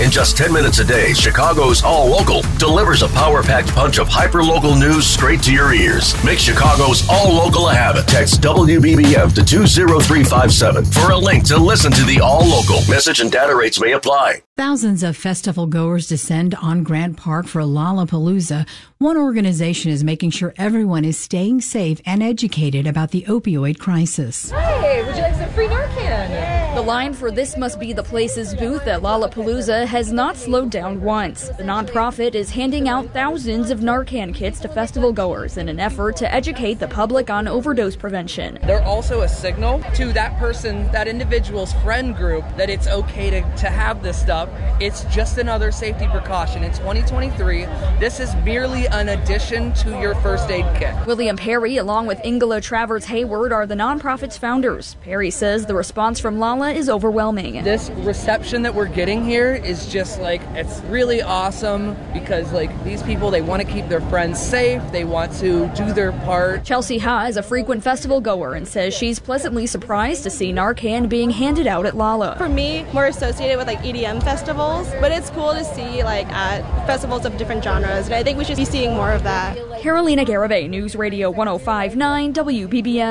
In just 10 minutes a day, Chicago's All Local delivers a power packed punch of hyper local news straight to your ears. Make Chicago's All Local a habit. Text WBBM to 20357 for a link to listen to the All Local. Message and data rates may apply. Thousands of festival goers descend on Grant Park for Lollapalooza. One organization is making sure everyone is staying safe and educated about the opioid crisis. Free Narcan? The line for This Must Be the Place's booth at Lollapalooza has not slowed down once. The nonprofit is handing out thousands of Narcan kits to festival goers in an effort to educate the public on overdose prevention. They're also a signal to that person, that individual's friend group, that it's okay to, to have this stuff. It's just another safety precaution. In 2023, this is merely an addition to your first aid kit. William Perry, along with Ingela Travers Hayward, are the nonprofit's founders. Perry says the response from Lolla is overwhelming. This reception that we're getting here is just like it's really awesome because like these people they want to keep their friends safe, they want to do their part. Chelsea Ha is a frequent festival goer and says she's pleasantly surprised to see Narcan being handed out at Lolla. For me, more associated with like EDM festivals, but it's cool to see like at festivals of different genres, and I think we should be seeing more of that. Carolina Garibay, News Radio 1059 WBBM.